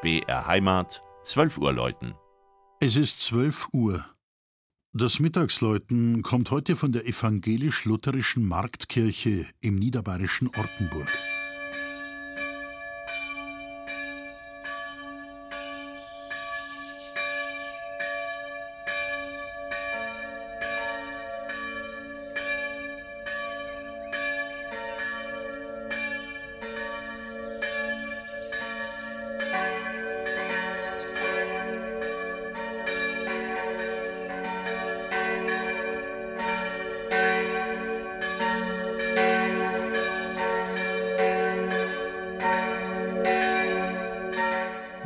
BR Heimat, 12 Uhr läuten. Es ist 12 Uhr. Das Mittagsläuten kommt heute von der evangelisch-lutherischen Marktkirche im niederbayerischen Ortenburg.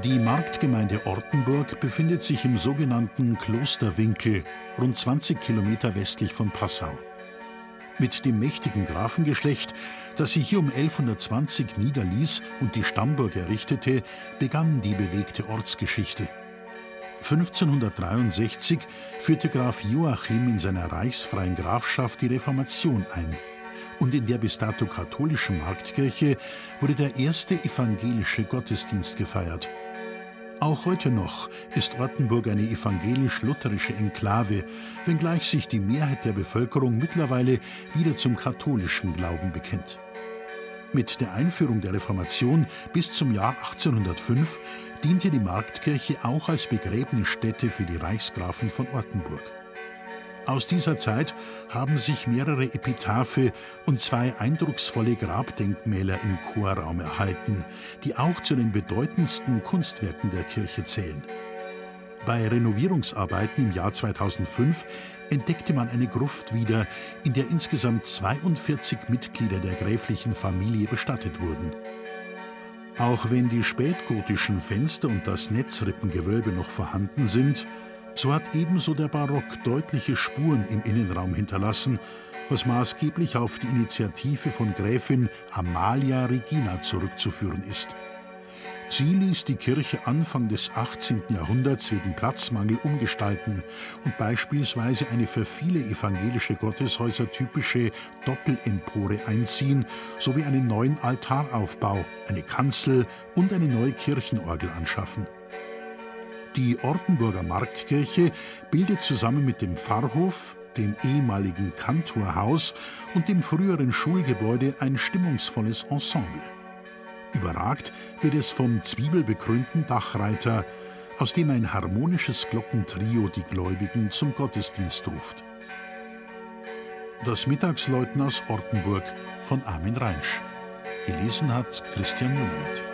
Die Marktgemeinde Ortenburg befindet sich im sogenannten Klosterwinkel, rund 20 Kilometer westlich von Passau. Mit dem mächtigen Grafengeschlecht, das sich hier um 1120 niederließ und die Stammburg errichtete, begann die bewegte Ortsgeschichte. 1563 führte Graf Joachim in seiner reichsfreien Grafschaft die Reformation ein. Und in der bis dato katholischen Marktkirche wurde der erste evangelische Gottesdienst gefeiert – auch heute noch ist Ortenburg eine evangelisch-lutherische Enklave, wenngleich sich die Mehrheit der Bevölkerung mittlerweile wieder zum katholischen Glauben bekennt. Mit der Einführung der Reformation bis zum Jahr 1805 diente die Marktkirche auch als Begräbnisstätte für die Reichsgrafen von Ortenburg. Aus dieser Zeit haben sich mehrere Epitaphe und zwei eindrucksvolle Grabdenkmäler im Chorraum erhalten, die auch zu den bedeutendsten Kunstwerken der Kirche zählen. Bei Renovierungsarbeiten im Jahr 2005 entdeckte man eine Gruft wieder, in der insgesamt 42 Mitglieder der gräflichen Familie bestattet wurden. Auch wenn die spätgotischen Fenster und das Netzrippengewölbe noch vorhanden sind, so hat ebenso der Barock deutliche Spuren im Innenraum hinterlassen, was maßgeblich auf die Initiative von Gräfin Amalia Regina zurückzuführen ist. Sie ließ die Kirche Anfang des 18. Jahrhunderts wegen Platzmangel umgestalten und beispielsweise eine für viele evangelische Gotteshäuser typische Doppelempore einziehen sowie einen neuen Altaraufbau, eine Kanzel und eine neue Kirchenorgel anschaffen. Die Ortenburger Marktkirche bildet zusammen mit dem Pfarrhof, dem ehemaligen Kantorhaus und dem früheren Schulgebäude ein stimmungsvolles Ensemble. Überragt wird es vom zwiebelbekrönten Dachreiter, aus dem ein harmonisches Glockentrio die Gläubigen zum Gottesdienst ruft. Das Mittagsläuten aus Ortenburg von Armin Reinsch. Gelesen hat Christian Jungwirth.